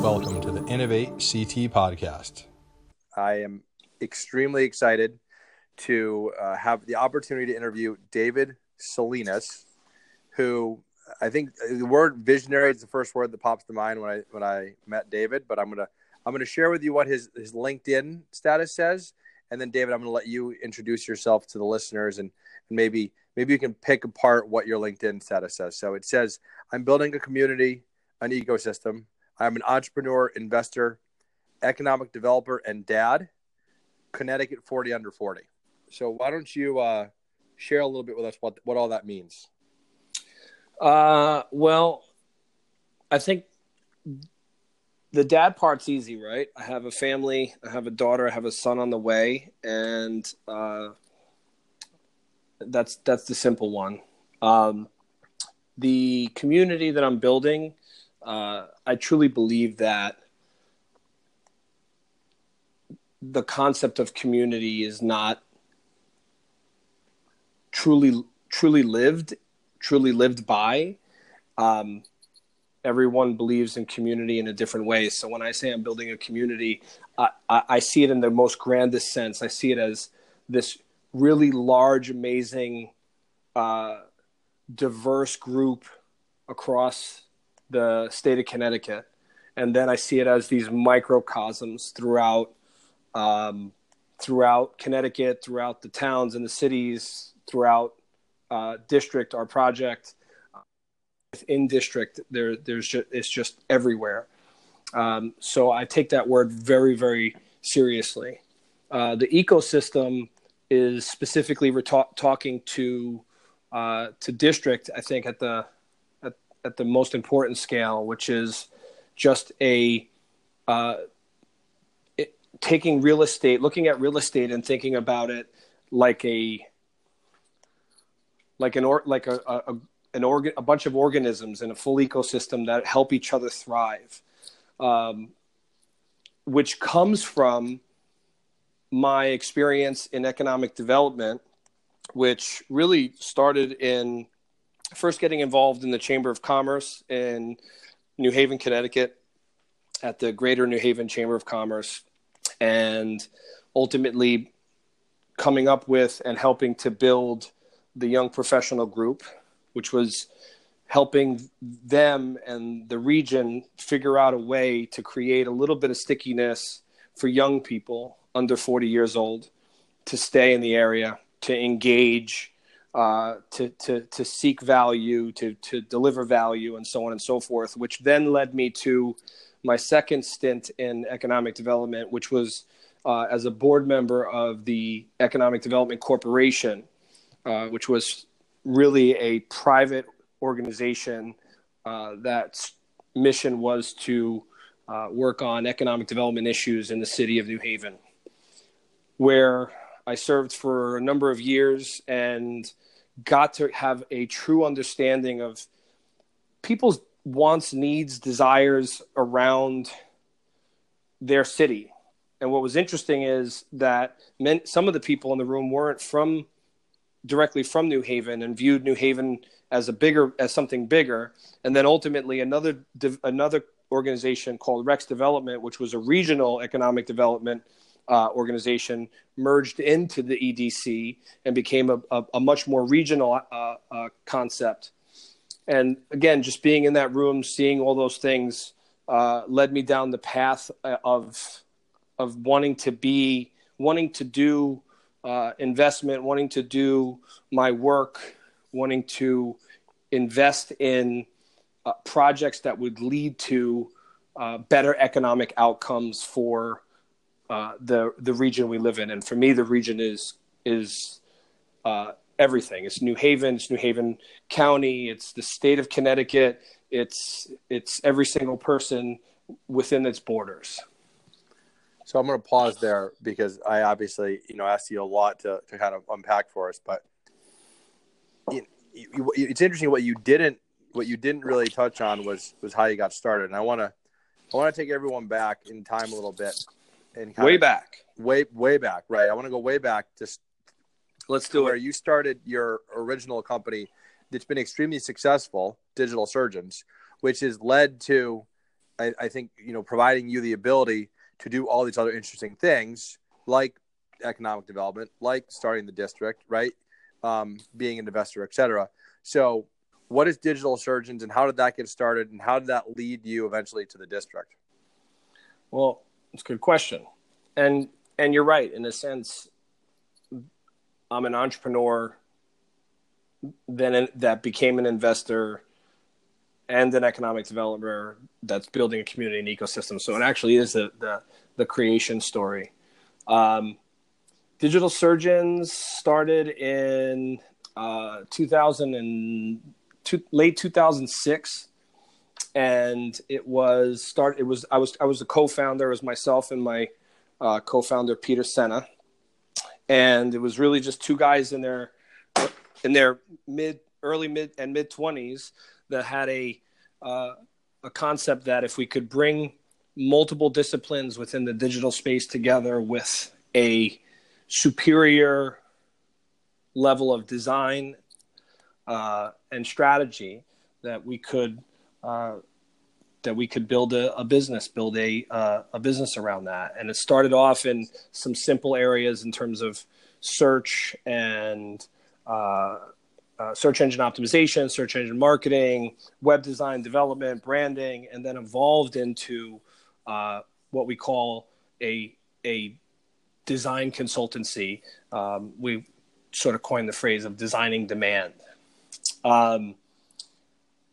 Welcome to the Innovate CT podcast. I am extremely excited to uh, have the opportunity to interview David Salinas, who I think the word visionary is the first word that pops to mind when I when I met David. But I'm gonna I'm gonna share with you what his his LinkedIn status says, and then David, I'm gonna let you introduce yourself to the listeners and, and maybe maybe you can pick apart what your LinkedIn status says. So it says I'm building a community, an ecosystem. I'm an entrepreneur, investor, economic developer, and dad. Connecticut 40 under 40. So why don't you uh, share a little bit with us what what all that means? Uh, well, I think the dad part's easy, right? I have a family, I have a daughter, I have a son on the way, and uh, that's that's the simple one. Um, the community that I'm building, uh, I truly believe that the concept of community is not truly truly lived truly lived by. Um, everyone believes in community in a different way. So when i say i'm building a community I, I, I see it in the most grandest sense. I see it as this really large amazing uh, diverse group across the state of connecticut and then i see it as these microcosms throughout um, throughout Connecticut, throughout the towns and the cities, throughout uh, district, our project Within district. There, there's just it's just everywhere. Um, so I take that word very, very seriously. Uh, the ecosystem is specifically re- talking to uh, to district. I think at the at, at the most important scale, which is just a uh, taking real estate, looking at real estate and thinking about it like a like an or like a, a an organ a bunch of organisms in a full ecosystem that help each other thrive, um, which comes from my experience in economic development, which really started in first getting involved in the Chamber of Commerce in New Haven, Connecticut, at the Greater New Haven Chamber of Commerce and ultimately coming up with and helping to build the young professional group, which was helping them and the region figure out a way to create a little bit of stickiness for young people under 40 years old to stay in the area, to engage, uh, to, to, to seek value, to, to deliver value, and so on and so forth, which then led me to my second stint in economic development, which was uh, as a board member of the Economic Development Corporation, uh, which was really a private organization uh, that mission was to uh, work on economic development issues in the city of New Haven, where I served for a number of years and got to have a true understanding of people's wants, needs, desires around their city. And what was interesting is that men, some of the people in the room weren't from directly from New Haven and viewed New Haven as a bigger as something bigger. And then ultimately another another organization called Rex Development, which was a regional economic development uh, organization, merged into the EDC and became a, a, a much more regional uh, uh, concept. And again, just being in that room, seeing all those things, uh, led me down the path uh, of of wanting to be, wanting to do uh, investment, wanting to do my work, wanting to invest in projects that would lead to better economic outcomes for uh, the the region we live in. And for me, the region is is everything. It's New Haven, it's New Haven County, it's the state of Connecticut, it's it's every single person within its borders. So I'm going to pause there because I obviously, you know, asked you a lot to, to kind of unpack for us, but it, it's interesting what you didn't what you didn't really touch on was was how you got started, and I want to I want to take everyone back in time a little bit and way back, way way back, right? I want to go way back just Let's do where it. you started your original company, that's been extremely successful, Digital Surgeons, which has led to, I, I think, you know, providing you the ability to do all these other interesting things like economic development, like starting the district, right? Um, being an investor, et cetera. So, what is Digital Surgeons and how did that get started and how did that lead you eventually to the district? Well, it's a good question. And and you're right in a sense I'm an entrepreneur then that became an investor and an economic developer that's building a community and ecosystem. So it actually is the the, the creation story. Um, Digital Surgeons started in uh, 2000 and two, late 2006, and it was start. It was I was I was the co-founder. It was myself and my uh, co-founder Peter Sena, and it was really just two guys in their in their mid, early mid and mid 20s that had a uh, a concept that if we could bring multiple disciplines within the digital space together with a superior level of design uh, and strategy that we could uh, that we could build a, a business, build a uh, a business around that. And it started off in some simple areas in terms of search and uh, uh, search engine optimization, search engine marketing, web design development, branding, and then evolved into uh, what we call a a design consultancy. Um, we sort of coined the phrase of designing demand. Um,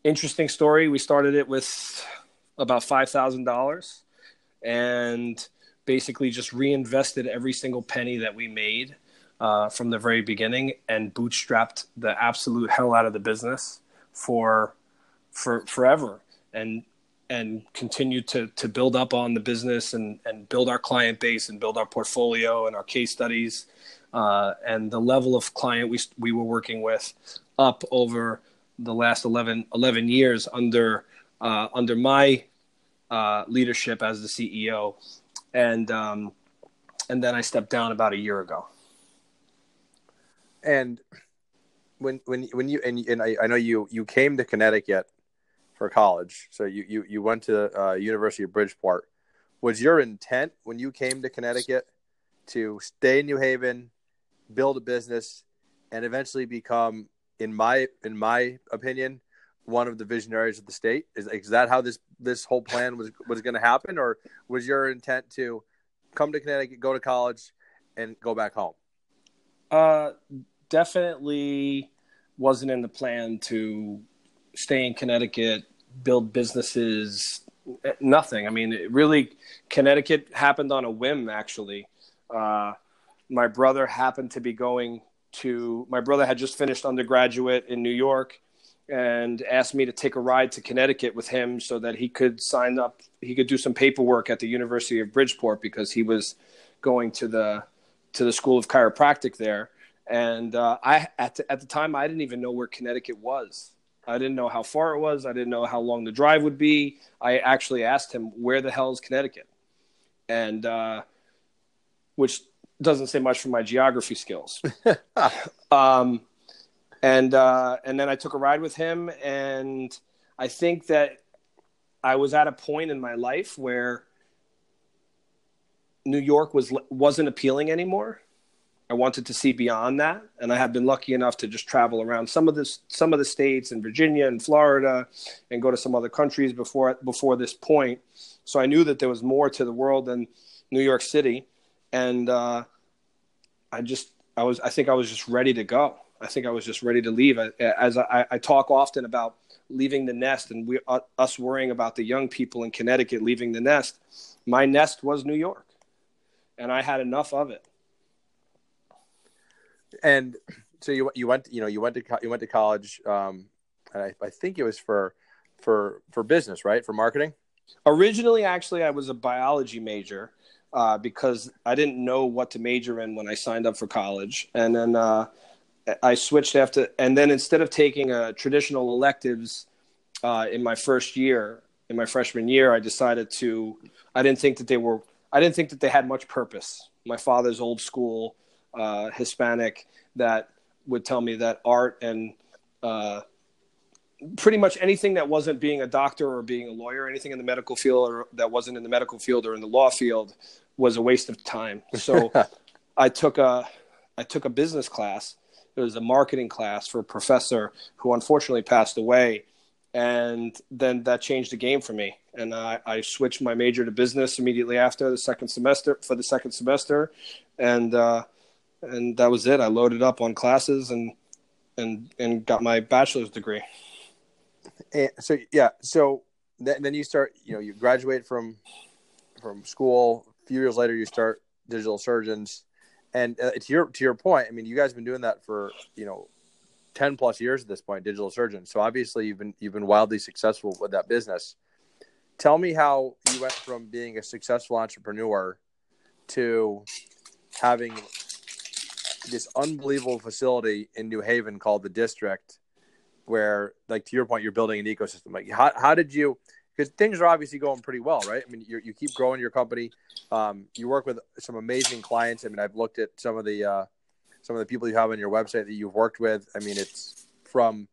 interesting story. We started it with about five thousand dollars, and basically just reinvested every single penny that we made uh, from the very beginning and bootstrapped the absolute hell out of the business for for forever and and continue to to build up on the business and and build our client base and build our portfolio and our case studies uh, and the level of client we we were working with up over the last 11, 11 years under uh, under my uh, leadership as the CEO and um, and then I stepped down about a year ago. And when when when you and, and I, I know you you came to Connecticut for college, so you you you went to uh, University of Bridgeport. Was your intent when you came to Connecticut to stay in New Haven, build a business, and eventually become, in my in my opinion, one of the visionaries of the state? Is, is that how this this whole plan was was going to happen, or was your intent to come to Connecticut, go to college, and go back home? Uh, definitely wasn't in the plan to stay in Connecticut, build businesses, nothing. I mean, it really, Connecticut happened on a whim, actually. Uh, my brother happened to be going to, my brother had just finished undergraduate in New York and asked me to take a ride to Connecticut with him so that he could sign up, he could do some paperwork at the University of Bridgeport because he was going to the to the School of Chiropractic there and uh, I at the, at the time I didn't even know where Connecticut was. I didn't know how far it was. I didn't know how long the drive would be. I actually asked him, "Where the hell is Connecticut?" And uh, which doesn't say much for my geography skills. um, and uh, and then I took a ride with him, and I think that I was at a point in my life where New York was wasn't appealing anymore I wanted to see beyond that, and I have been lucky enough to just travel around some of this, some of the states in Virginia and Florida, and go to some other countries before before this point. So I knew that there was more to the world than New York City, and uh, I just I was I think I was just ready to go. I think I was just ready to leave. As I, I talk often about leaving the nest, and we uh, us worrying about the young people in Connecticut leaving the nest. My nest was New York, and I had enough of it and so you you went you know you went to you went to college um and I, I think it was for for for business right for marketing originally actually i was a biology major uh, because i didn't know what to major in when i signed up for college. And then uh, i switched after and then instead of taking a uh, traditional electives uh, in my first year in my freshman year i decided to i didn't think that they were i didn't think that they had much purpose. My father's old school uh, Hispanic that would tell me that art and uh, pretty much anything that wasn't being a doctor or being a lawyer, anything in the medical field or that wasn't in the medical field or in the law field was a waste of time. So I took a I took a business class. It was a marketing class for a professor who unfortunately passed away, and then that changed the game for me. And I, I switched my major to business immediately after the second semester for the second semester, and uh, and that was it. I loaded up on classes and and and got my bachelor's degree. And so yeah, so th- then you start. You know, you graduate from from school. A few years later, you start digital surgeons. And uh, to your to your point, I mean, you guys have been doing that for you know, ten plus years at this point, digital surgeons. So obviously, you've been you've been wildly successful with that business. Tell me how you went from being a successful entrepreneur to having this unbelievable facility in New Haven called the District, where, like to your point, you're building an ecosystem. Like, how how did you? Because things are obviously going pretty well, right? I mean, you you keep growing your company. Um, you work with some amazing clients. I mean, I've looked at some of the uh, some of the people you have on your website that you've worked with. I mean, it's from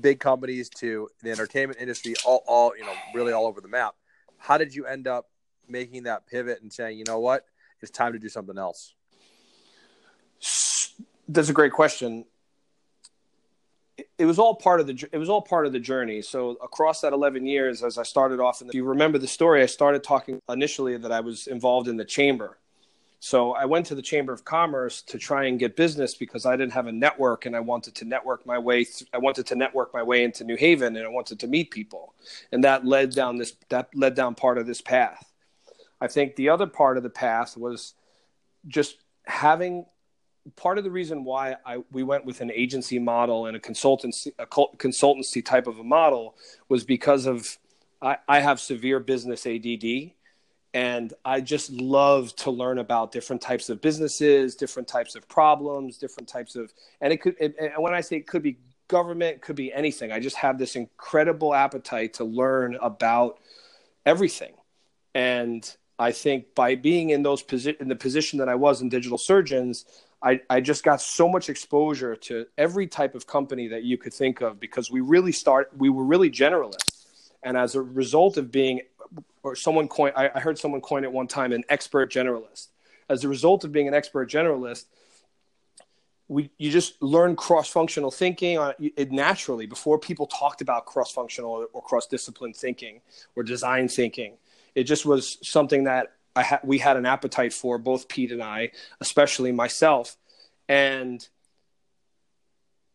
big companies to the entertainment industry, all, all you know, really all over the map. How did you end up making that pivot and saying, you know what, it's time to do something else? That's a great question. It was all part of the it was all part of the journey. So across that 11 years, as I started off, and if you remember the story, I started talking initially that I was involved in the chamber. So I went to the Chamber of Commerce to try and get business because I didn't have a network and I wanted to network my way. Th- I wanted to network my way into New Haven and I wanted to meet people, and that led down this that led down part of this path. I think the other part of the path was just having part of the reason why I, we went with an agency model and a consultancy a consultancy type of a model was because of I, I have severe business ADD and I just love to learn about different types of businesses, different types of problems, different types of and it could and when I say it could be government, could be anything. I just have this incredible appetite to learn about everything. And I think by being in those posi- in the position that I was in digital surgeons, I, I just got so much exposure to every type of company that you could think of because we really start we were really generalists. And as a result of being or someone coin I, I heard someone coin it one time an expert generalist. As a result of being an expert generalist we you just learn cross functional thinking on it naturally before people talked about cross functional or cross discipline thinking or design thinking it just was something that I ha- we had an appetite for both Pete and I, especially myself, and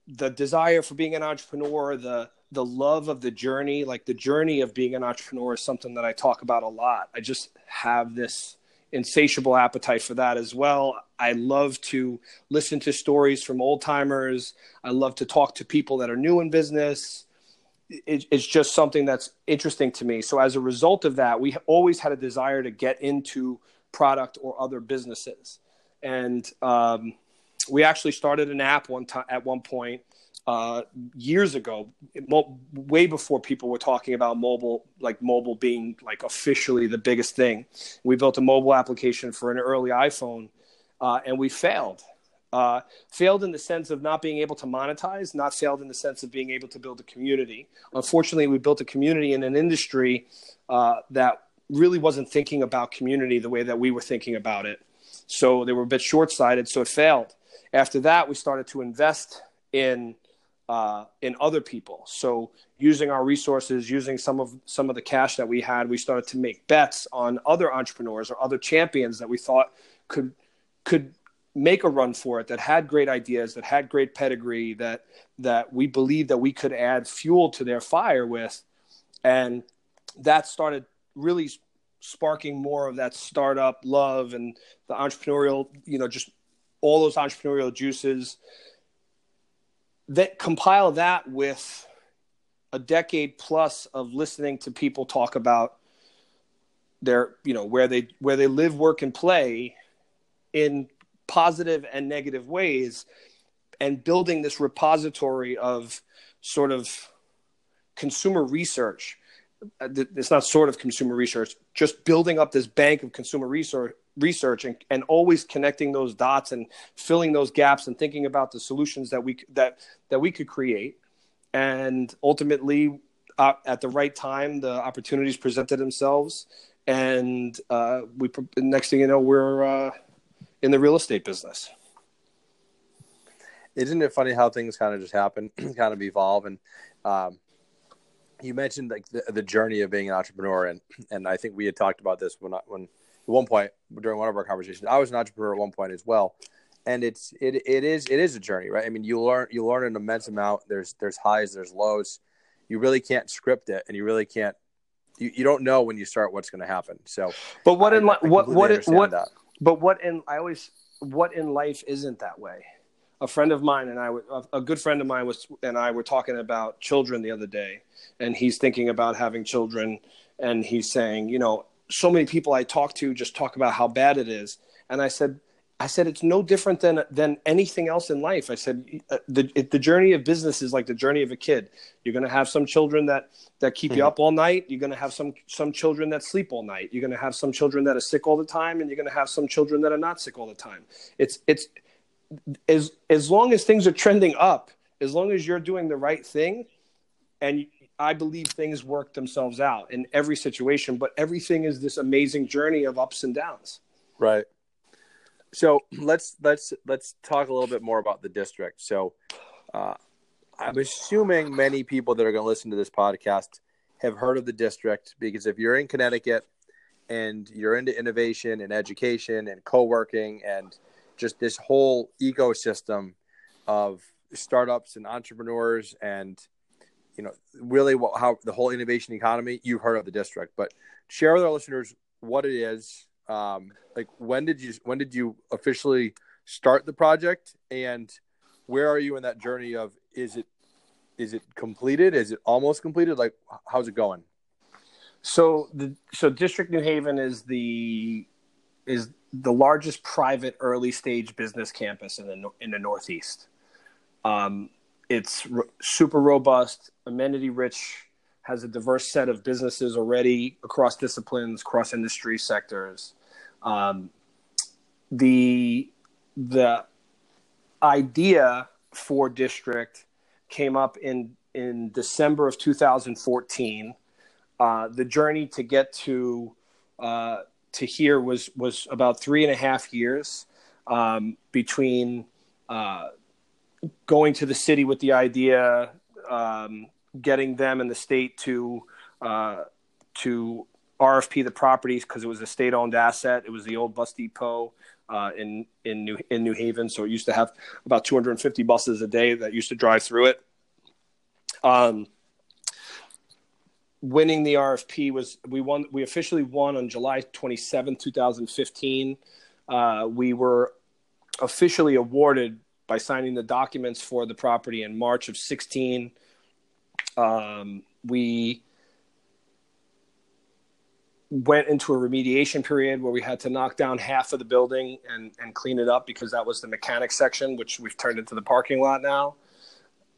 the desire for being an entrepreneur, the the love of the journey, like the journey of being an entrepreneur, is something that I talk about a lot. I just have this insatiable appetite for that as well. I love to listen to stories from old timers. I love to talk to people that are new in business it, it's just something that's interesting to me. So as a result of that, we always had a desire to get into product or other businesses, and um, we actually started an app one time at one point uh, years ago, way before people were talking about mobile, like mobile being like officially the biggest thing. We built a mobile application for an early iPhone, uh, and we failed. Uh, failed in the sense of not being able to monetize, not failed in the sense of being able to build a community. Unfortunately, we built a community in an industry uh, that really wasn't thinking about community the way that we were thinking about it. So they were a bit short sighted, so it failed. After that, we started to invest in. Uh, in other people. So using our resources, using some of some of the cash that we had, we started to make bets on other entrepreneurs or other champions that we thought could could make a run for it that had great ideas that had great pedigree that that we believed that we could add fuel to their fire with. And that started really sparking more of that startup love and the entrepreneurial you know just all those entrepreneurial juices that compile that with a decade plus of listening to people talk about their you know where they where they live work and play in positive and negative ways and building this repository of sort of consumer research uh, it's not sort of consumer research just building up this bank of consumer research research and, and always connecting those dots and filling those gaps and thinking about the solutions that we that that we could create and ultimately, uh, at the right time, the opportunities presented themselves, and uh, we. Next thing you know, we're uh, in the real estate business. Isn't it funny how things kind of just happen, kind of evolve, and um, you mentioned like the, the journey of being an entrepreneur, and and I think we had talked about this when I, when at one point during one of our conversations, I was an entrepreneur at one point as well, and it's it it is it is a journey, right? I mean, you learn you learn an immense amount. There's there's highs, there's lows. You really can't script it, and you really can't. You, you don't know when you start what's going to happen. So, but what in life? What what what? That. But what in I always what in life isn't that way? a friend of mine and I, a good friend of mine was, and I were talking about children the other day, and he's thinking about having children, and he's saying, you know, so many people I talk to just talk about how bad it is, and I said, I said it's no different than than anything else in life. I said uh, the the journey of business is like the journey of a kid. You're going to have some children that that keep mm-hmm. you up all night. You're going to have some some children that sleep all night. You're going to have some children that are sick all the time, and you're going to have some children that are not sick all the time. It's it's as as long as things are trending up, as long as you're doing the right thing, and I believe things work themselves out in every situation. But everything is this amazing journey of ups and downs. Right. So let's let's let's talk a little bit more about the district. So uh, I'm assuming many people that are going to listen to this podcast have heard of the district because if you're in Connecticut and you're into innovation and education and co-working and just this whole ecosystem of startups and entrepreneurs and you know really what, how the whole innovation economy you've heard of the district but share with our listeners what it is um, like when did you when did you officially start the project and where are you in that journey of is it is it completed is it almost completed like how's it going so the so district new haven is the is the largest private early stage business campus in the in the Northeast. Um, it's super robust, amenity rich, has a diverse set of businesses already across disciplines, cross industry sectors. Um, the the idea for district came up in in December of 2014. Uh, the journey to get to uh, to here was was about three and a half years um, between uh, going to the city with the idea, um, getting them and the state to uh, to RFP the properties because it was a state owned asset. It was the old bus depot uh, in in New in New Haven, so it used to have about 250 buses a day that used to drive through it. Um, winning the RFP was we won. We officially won on July 27, 2015. Uh, we were officially awarded by signing the documents for the property in March of 16. Um, we went into a remediation period where we had to knock down half of the building and, and clean it up because that was the mechanic section, which we've turned into the parking lot now,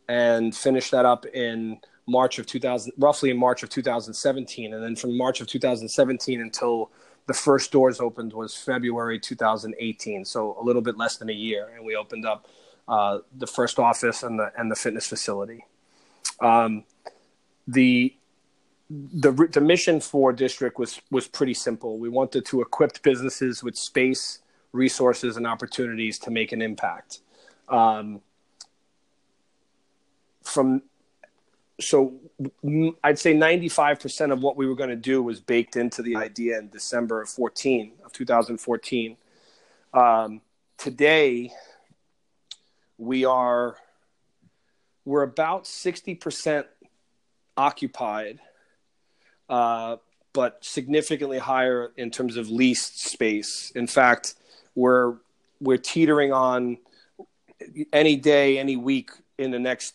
and finished that up in March of 2000, roughly in March of 2017. And then from March of 2017 until the first doors opened was February 2018. So a little bit less than a year. And we opened up uh, the first office and the, and the fitness facility. Um, the, the, the mission for district was, was pretty simple. We wanted to equip businesses with space, resources, and opportunities to make an impact. Um, from so I'd say 95% of what we were going to do was baked into the idea in December of 14 of 2014. Um, today, we are we're about 60% occupied, uh, but significantly higher in terms of leased space. In fact, we're we're teetering on any day, any week in the next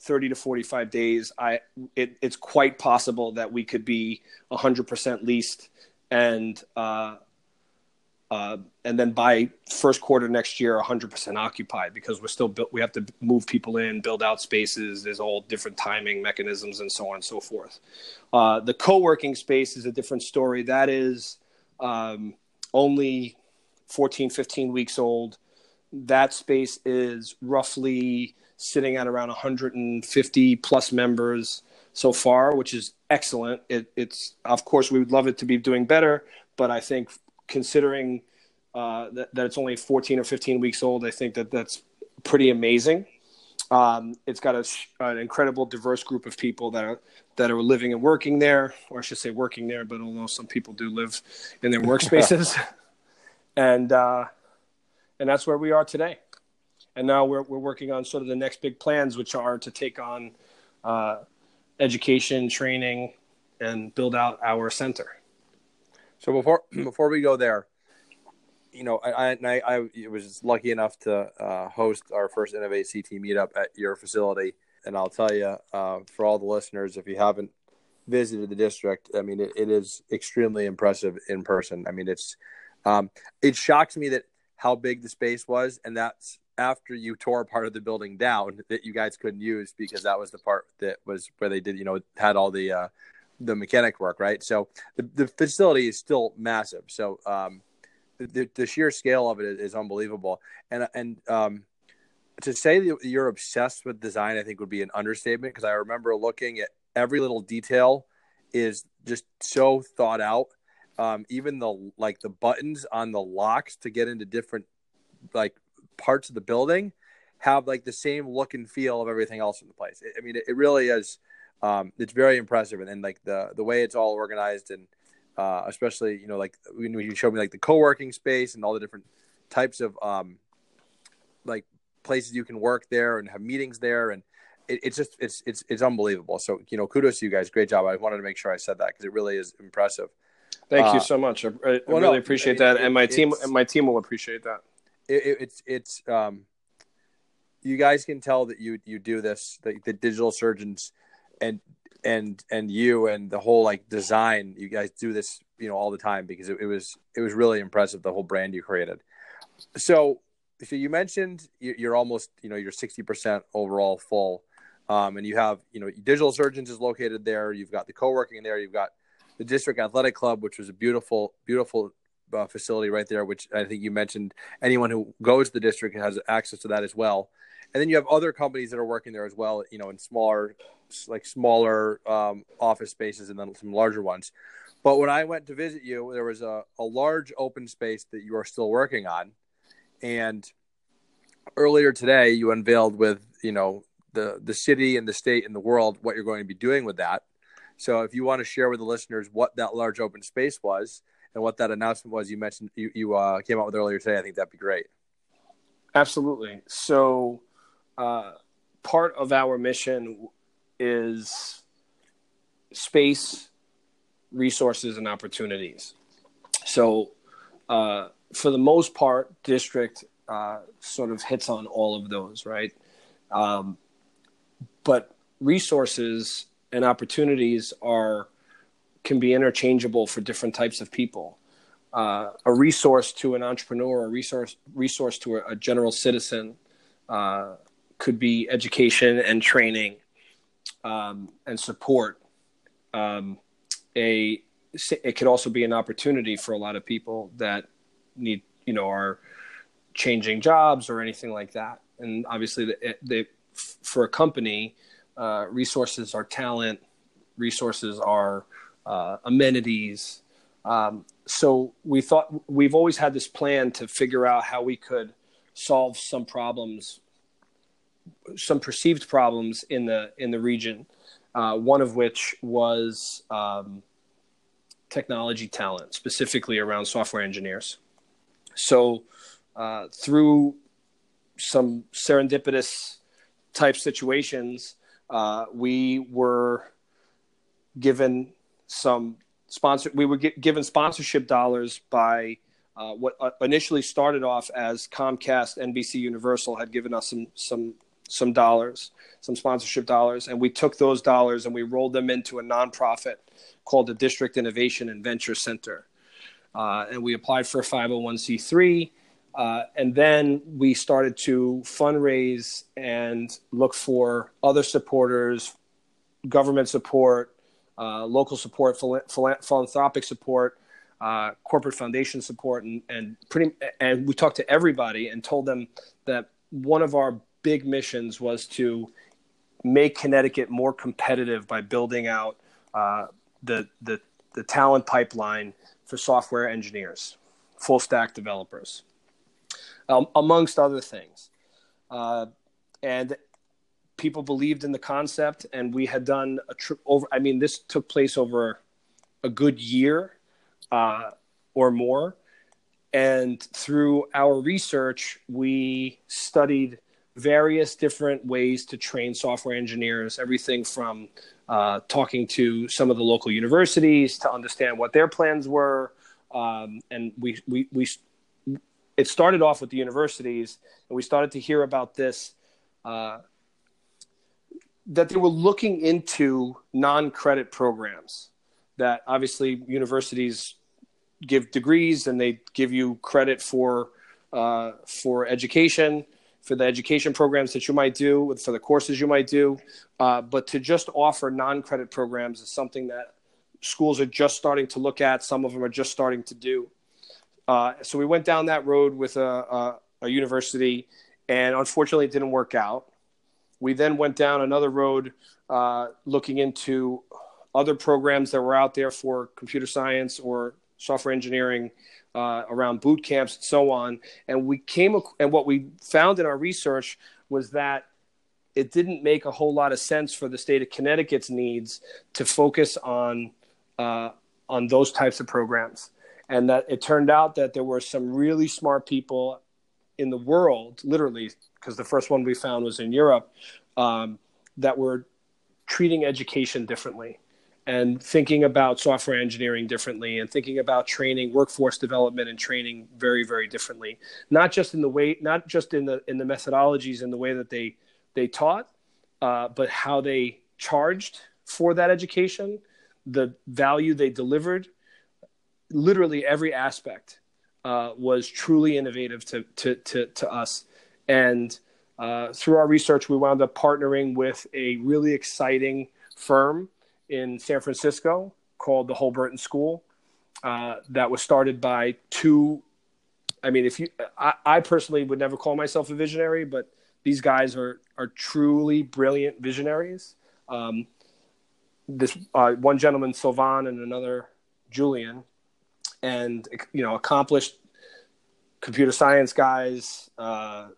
30 to 45 days, I it, it's quite possible that we could be 100% leased and uh, uh, and then by first quarter next year 100% occupied because we're still built we have to move people in build out spaces. There's all different timing mechanisms and so on and so forth. Uh, the co-working space is a different story. That is um, only 14 15 weeks old. That space is roughly sitting at around 150 plus members so far, which is excellent. It, it's of course we would love it to be doing better, but I think considering uh, that, that it's only 14 or 15 weeks old, I think that that's pretty amazing. Um, it's got a, an incredible diverse group of people that are that are living and working there, or I should say working there, but although some people do live in their workspaces, and uh, and that's where we are today. And now we're we're working on sort of the next big plans, which are to take on uh, education, training, and build out our center. So before before we go there, you know, I I, I was lucky enough to uh, host our first Innovate CT meetup at your facility, and I'll tell you, uh, for all the listeners, if you haven't visited the district, I mean, it, it is extremely impressive in person. I mean, it's um, it shocks me that how big the space was, and that's after you tore part of the building down that you guys couldn't use because that was the part that was where they did, you know, had all the uh, the mechanic work, right? So the, the facility is still massive. So um, the, the sheer scale of it is, unbelievable. And and um, to say that you're obsessed with design, I think would be an understatement because I remember looking at every little detail is just so thought out. Um, even the like the buttons on the locks to get into different like parts of the building have like the same look and feel of everything else in the place. I mean, it, it really is. Um, it's very impressive, and then like the the way it's all organized, and uh, especially you know like when you showed me like the co-working space and all the different types of um, like places you can work there and have meetings there, and it, it's just it's it's it's unbelievable. So you know, kudos to you guys, great job. I wanted to make sure I said that because it really is impressive. Thank uh, you so much. I, I well, really no, appreciate it, that, and my team and my team will appreciate that it, it's it's um, you guys can tell that you you do this the, the digital surgeons and and and you and the whole like design you guys do this you know all the time because it, it was it was really impressive the whole brand you created so so you mentioned you're almost you know you're 60% overall full um, and you have you know digital surgeons is located there you've got the co-working there you've got the district athletic club which was a beautiful beautiful uh, facility right there, which I think you mentioned. Anyone who goes to the district has access to that as well. And then you have other companies that are working there as well, you know, in smaller, like smaller um, office spaces and then some larger ones. But when I went to visit you, there was a, a large open space that you are still working on. And earlier today, you unveiled with, you know, the, the city and the state and the world what you're going to be doing with that. So if you want to share with the listeners what that large open space was and what that announcement was you mentioned you, you uh, came out with earlier today, I think that'd be great. Absolutely. So, uh, part of our mission is space, resources, and opportunities. So, uh, for the most part, district uh, sort of hits on all of those, right? Um, but resources and opportunities are can be interchangeable for different types of people. Uh, a resource to an entrepreneur, a resource resource to a, a general citizen, uh, could be education and training um, and support. Um, a it could also be an opportunity for a lot of people that need you know are changing jobs or anything like that. And obviously, the, the for a company, uh, resources are talent, resources are uh, amenities. Um, so we thought we've always had this plan to figure out how we could solve some problems, some perceived problems in the in the region. Uh, one of which was um, technology talent, specifically around software engineers. So uh, through some serendipitous type situations, uh, we were given some sponsor. We were get, given sponsorship dollars by uh, what uh, initially started off as Comcast, NBC Universal had given us some some some dollars, some sponsorship dollars, and we took those dollars and we rolled them into a nonprofit called the District Innovation and Venture Center, uh, and we applied for a 501c3. Uh, and then we started to fundraise and look for other supporters, government support, uh, local support, philanthropic support, uh, corporate foundation support, and, and pretty. And we talked to everybody and told them that one of our big missions was to make Connecticut more competitive by building out uh, the, the the talent pipeline for software engineers, full stack developers, um, amongst other things. Uh, and people believed in the concept, and we had done a trip over. I mean, this took place over a good year uh, or more. And through our research, we studied various different ways to train software engineers, everything from uh, talking to some of the local universities to understand what their plans were. Um, and we, we, we, it started off with the universities, and we started to hear about this uh, that they were looking into non credit programs that obviously universities give degrees and they give you credit for uh, for education for the education programs that you might do for the courses you might do. Uh, but to just offer non-credit programs is something that schools are just starting to look at. Some of them are just starting to do. Uh, so we went down that road with a, a, a university and unfortunately it didn't work out. We then went down another road uh, looking into other programs that were out there for computer science or software engineering uh, around boot camps and so on. And we came and what we found in our research was that it didn't make a whole lot of sense for the state of Connecticut's needs to focus on uh, on those types of programs. And that it turned out that there were some really smart people in the world, literally, because the first one we found was in Europe, um, that were treating education differently and thinking about software engineering differently and thinking about training workforce development and training very very differently. Not just in the way not just in the in the methodologies and the way that they they taught uh, but how they charged for that education the value they delivered. Literally every aspect uh, was truly innovative to, to, to, to us. And uh, through our research we wound up partnering with a really exciting firm in San Francisco called the Holberton School uh, that was started by two. I mean, if you, I, I, personally would never call myself a visionary, but these guys are are truly brilliant visionaries. Um, this uh, one gentleman, Sylvain, and another Julien, and you know, accomplished computer science guys, uh,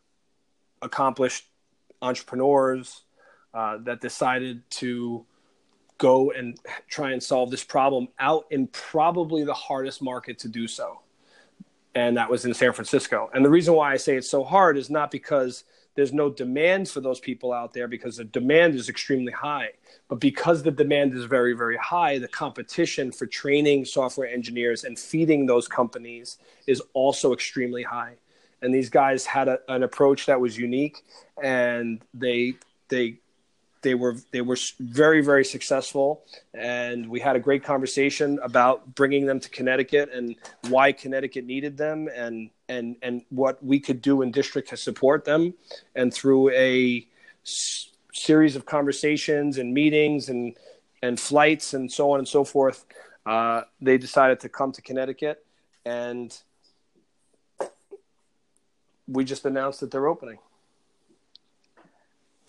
accomplished entrepreneurs uh, that decided to go and try and solve this problem out in probably the hardest market to do so. And that was in San Francisco. And the reason why I say it's so hard is not because there's no demand for those people out there, because the demand is extremely high. But because the demand is very, very high, the competition for training software engineers and feeding those companies is also extremely high. And these guys had a, an approach that was unique, and they they they were they were very very successful, and we had a great conversation about bringing them to Connecticut and why Connecticut needed them, and and and what we could do in district to support them, and through a s- series of conversations and meetings and and flights and so on and so forth, uh, they decided to come to Connecticut, and we just announced that they're opening.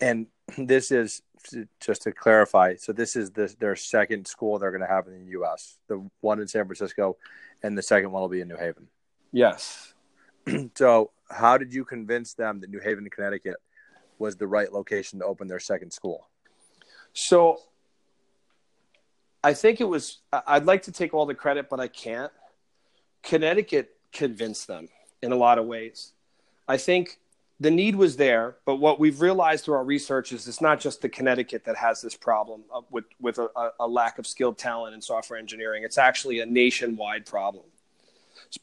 And this is just to clarify. So this is the, their second school they're going to have in the U.S. The one in San Francisco, and the second one will be in New Haven. Yes. so how did you convince them that New Haven, Connecticut, was the right location to open their second school? So I think it was. I'd like to take all the credit, but I can't. Connecticut convinced them in a lot of ways. I think the need was there, but what we've realized through our research is it's not just the Connecticut that has this problem uh, with with a, a, lack of skilled talent in software engineering. It's actually a nationwide problem.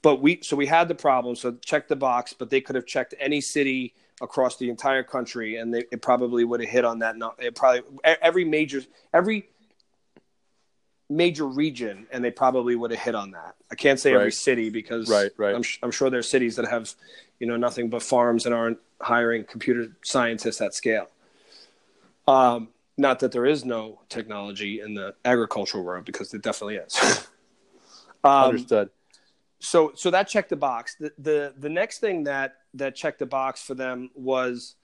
But we so we had the problem, so check the box. But they could have checked any city across the entire country, and they, it probably would have hit on that. It probably every major every major region, and they probably would have hit on that. I can't say right. every city because right, right. I'm, I'm sure there's cities that have you know nothing but farms and aren't hiring computer scientists at scale. Um, not that there is no technology in the agricultural world, because there definitely is. um, Understood. So, so that checked the box. The, the the next thing that that checked the box for them was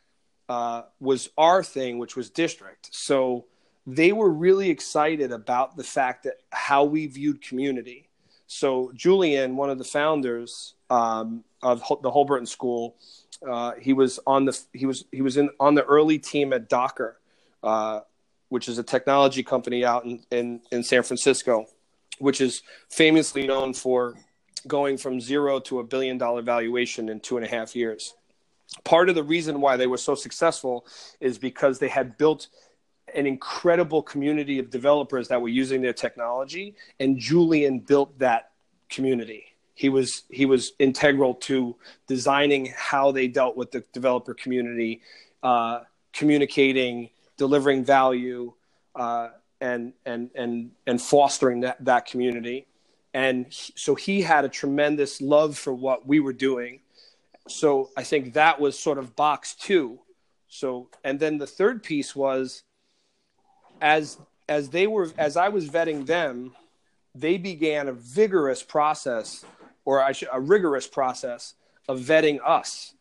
uh, was our thing, which was district. So they were really excited about the fact that how we viewed community. So Julien, one of the founders um, of the Holberton School, uh, he was on the he was he was in on the early team at Docker, uh, which is a technology company out in, in in San Francisco, which is famously known for going from zero to a billion dollar valuation in two and a half years. Part of the reason why they were so successful is because they had built an incredible community of developers that were using their technology, and Julien built that community. He was he was integral to designing how they dealt with the developer community, uh, communicating, delivering value, uh, and and and and fostering that that community. And so he had a tremendous love for what we were doing. So I think that was sort of box two. So and then the third piece was as as they were as I was vetting them, they began a vigorous process, or I should, a rigorous process of vetting us,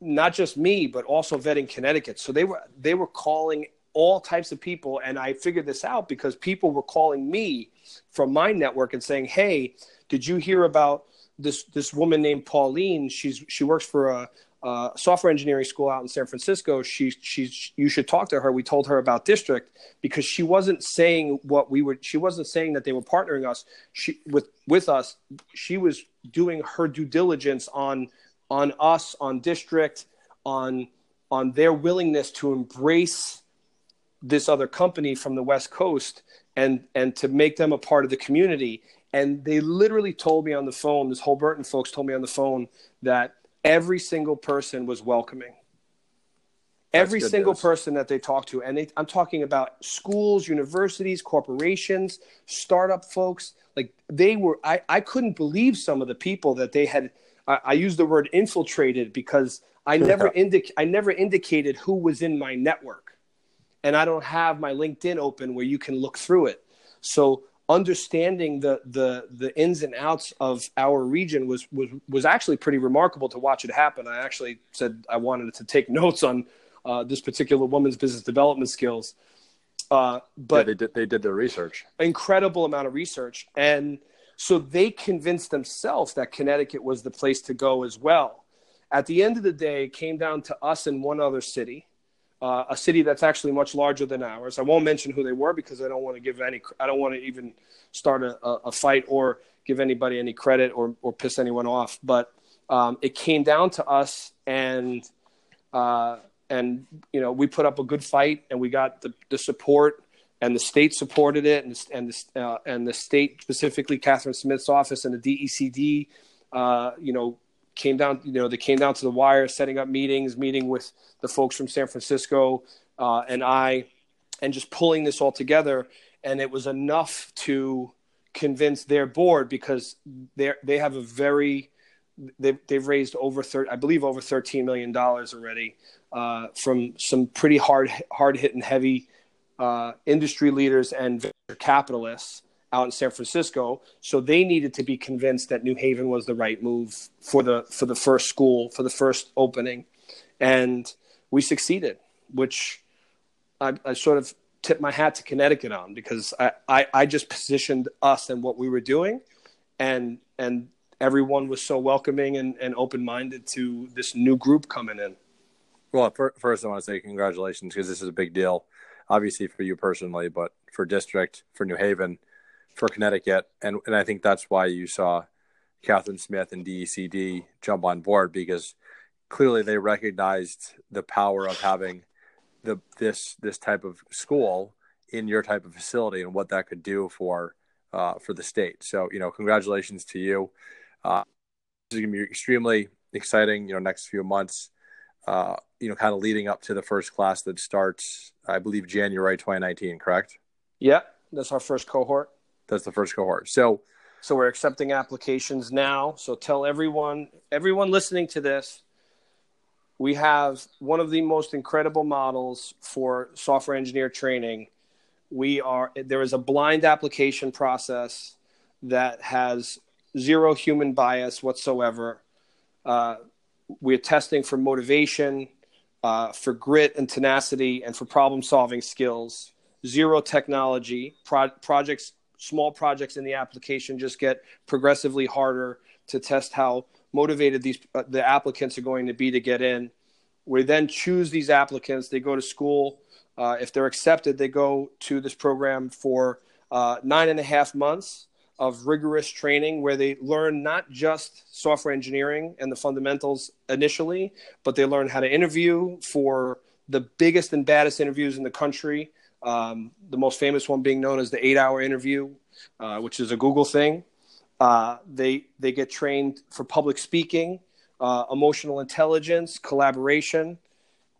not just me, but also vetting Connecticut. So they were they were calling all types of people, and I figured this out because people were calling me from my network and saying, "Hey, did you hear about this this woman named Pauline? She's she works for a, uh, software engineering school out in San Francisco. She she's you should talk to her. We told her about district because she wasn't saying what we were. She wasn't saying that they were partnering us. She with with us. She was doing her due diligence on on us, on district, on on their willingness to embrace this other company from the West Coast and and to make them a part of the community. And they literally told me on the phone. This Holberton folks told me on the phone that every single person was welcoming. That's every single news. person that they talked to, and they, I'm talking about schools, universities, corporations, startup folks. Like they were, I, I couldn't believe some of the people that they had. I, I use the word infiltrated because I never indic, I never indicated who was in my network, and I don't have my LinkedIn open where you can look through it. So understanding the the the ins and outs of our region was was was actually pretty remarkable to watch it happen. I actually said I wanted to take notes on uh, this particular woman's business development skills. Uh, but yeah, they did they did their research. Incredible amount of research, and so they convinced themselves that Connecticut was the place to go as well. At the end of the day, it came down to us and one other city uh, a city that's actually much larger than ours. I won't mention who they were because I don't want to give any. I don't want to even start a, a fight or give anybody any credit or or piss anyone off. But um, it came down to us, and uh, and you know we put up a good fight, and we got the, the support, and the state supported it, and the, and the uh, and the state specifically Catherine Smith's office and the DECD, uh, you know, came down, you know, they came down to the wire, setting up meetings, meeting with the folks from San Francisco uh, and I, and just pulling this all together. And it was enough to convince their board because they they have a very they've, they've raised over 30, I believe over $13 million already uh, from some pretty hard, hard hitting heavy uh, industry leaders and venture capitalists out in San Francisco. So they needed to be convinced that New Haven was the right move for the for the first school for the first opening, and we succeeded, which I, I sort of tipped my hat to Connecticut on because I, I, I just positioned us and what we were doing, and and everyone was so welcoming and, and open minded to this new group coming in. Well, first I want to say congratulations because this is a big deal, obviously for you personally, but for district, for New Haven, for Connecticut, and and I think that's why you saw Catherine Smith and DECD jump on board because clearly they recognized the power of having the this this type of school in your type of facility and what that could do for uh, for the state. So you know, congratulations to you. Uh, this is going to be extremely exciting. You know, next few months. Uh, you know, kind of leading up to the first class that starts, I believe, January 2019. Correct? Yeah, that's our first cohort. That's the first cohort. So, so we're accepting applications now. So tell everyone, everyone listening to this, we have one of the most incredible models for software engineer training. We are there is a blind application process that has zero human bias whatsoever. Uh, we're testing for motivation, uh, for grit and tenacity and for problem solving skills. Zero technology pro- projects, small projects in the application just get progressively harder to test how motivated these uh, the applicants are going to be to get in. We then choose these applicants. They go to school. Uh, if they're accepted, they go to this program for uh, nine and a half months of rigorous training where they learn not just software engineering and the fundamentals initially, but they learn how to interview for the biggest and baddest interviews in the country. Um, the most famous one being known as the eight hour interview, uh, which is a Google thing. Uh, they, they get trained for public speaking, uh, emotional intelligence, collaboration,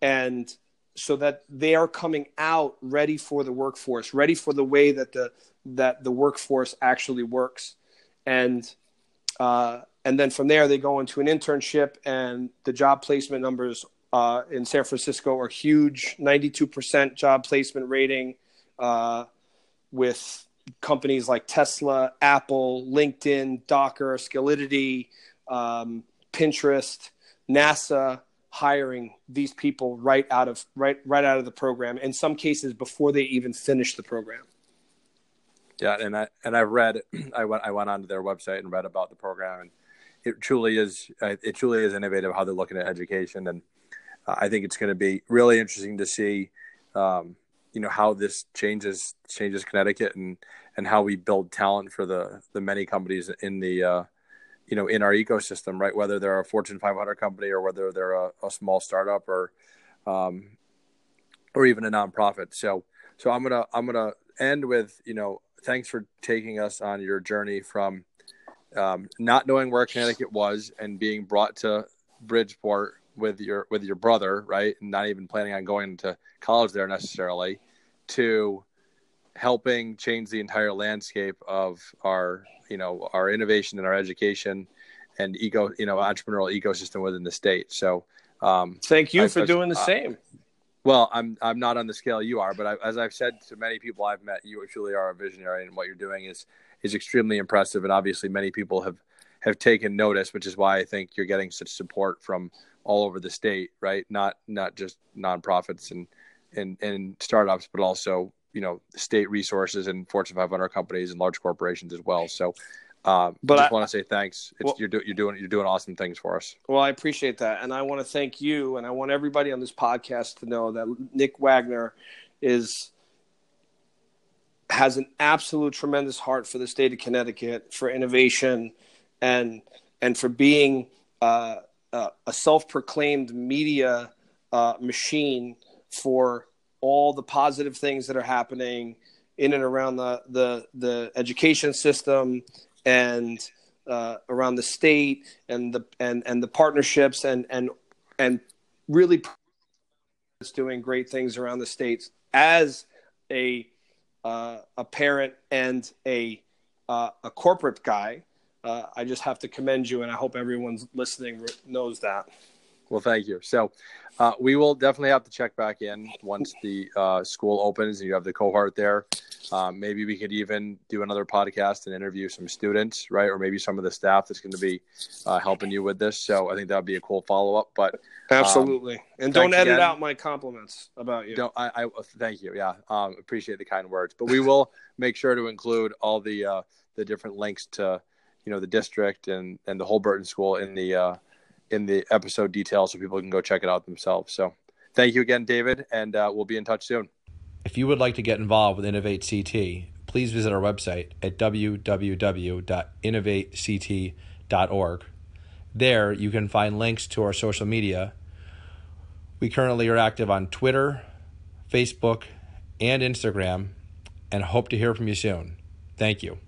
and so that they are coming out ready for the workforce, ready for the way that the that the workforce actually works, and uh, and then from there they go into an internship, and the job placement numbers uh, in San Francisco are huge, ninety two percent job placement rating, uh, with companies like Tesla, Apple, LinkedIn, Docker, Scality, um, Pinterest, NASA hiring these people right out of right right out of the program in some cases before they even finish the program. Yeah and i and i've read i went i went onto their website and read about the program and it truly is it truly is innovative how they're looking at education and i think it's going to be really interesting to see um, you know how this changes changes connecticut and and how we build talent for the the many companies in the uh, you know in our ecosystem right? Whether they're a fortune 500 company or whether they're a, a small startup or um, or even a nonprofit. So so i'm gonna i'm gonna end with you know thanks for taking us on your journey from um, not knowing where connecticut was and being brought to bridgeport with your with your brother right? And not even planning on going to college there necessarily to helping change the entire landscape of our you know our innovation and our education and eco you know entrepreneurial ecosystem within the state. So um, thank you I, for doing the uh, same. well i'm i'm not on the scale you are but I, as i've said to many people i've met you truly are a visionary and what you're doing is is extremely impressive. And obviously many people have have taken notice which is why i think you're getting such support from all over the state right not not just nonprofits and and and startups but also you know state resources and Fortune 500 companies and large corporations as well. So, uh, but I just want to say thanks. Well, you're, do, you're doing you're doing awesome things for us. Well, I appreciate that, and I want to thank you, and I want everybody on this podcast to know that Nick Wagner is has an absolute tremendous heart for the state of Connecticut, for innovation, and and for being uh, uh, a self-proclaimed media uh, machine for all the positive things that are happening in and around the the, the education system and uh, around the state and the and and the partnerships and and and really it's doing great things around the states as a uh, a parent and a uh, a corporate guy. Uh, I just have to commend you, and I hope everyone's listening knows that. Well, thank you. So, uh, we will definitely have to check back in once the uh, school opens and you have the cohort there. Um, maybe we could even do another podcast and interview some students, right? Or maybe some of the staff that's going to be uh, helping you with this. So I think that would be a cool follow up. But um, absolutely, um, and don't edit again. out my compliments about you. Don't I, I thank you. Yeah, um, appreciate the kind words. But we will make sure to include all the uh, the different links to you know the district and and the Holberton School in the uh, in the episode details so people can go check it out themselves. So thank you again, David, and uh, we'll be in touch soon. If you would like to get involved with Innovate CT, please visit our website at www.innovatect.org. There, you can find links to our social media. We currently are active on Twitter, Facebook, and Instagram, and hope to hear from you soon. Thank you.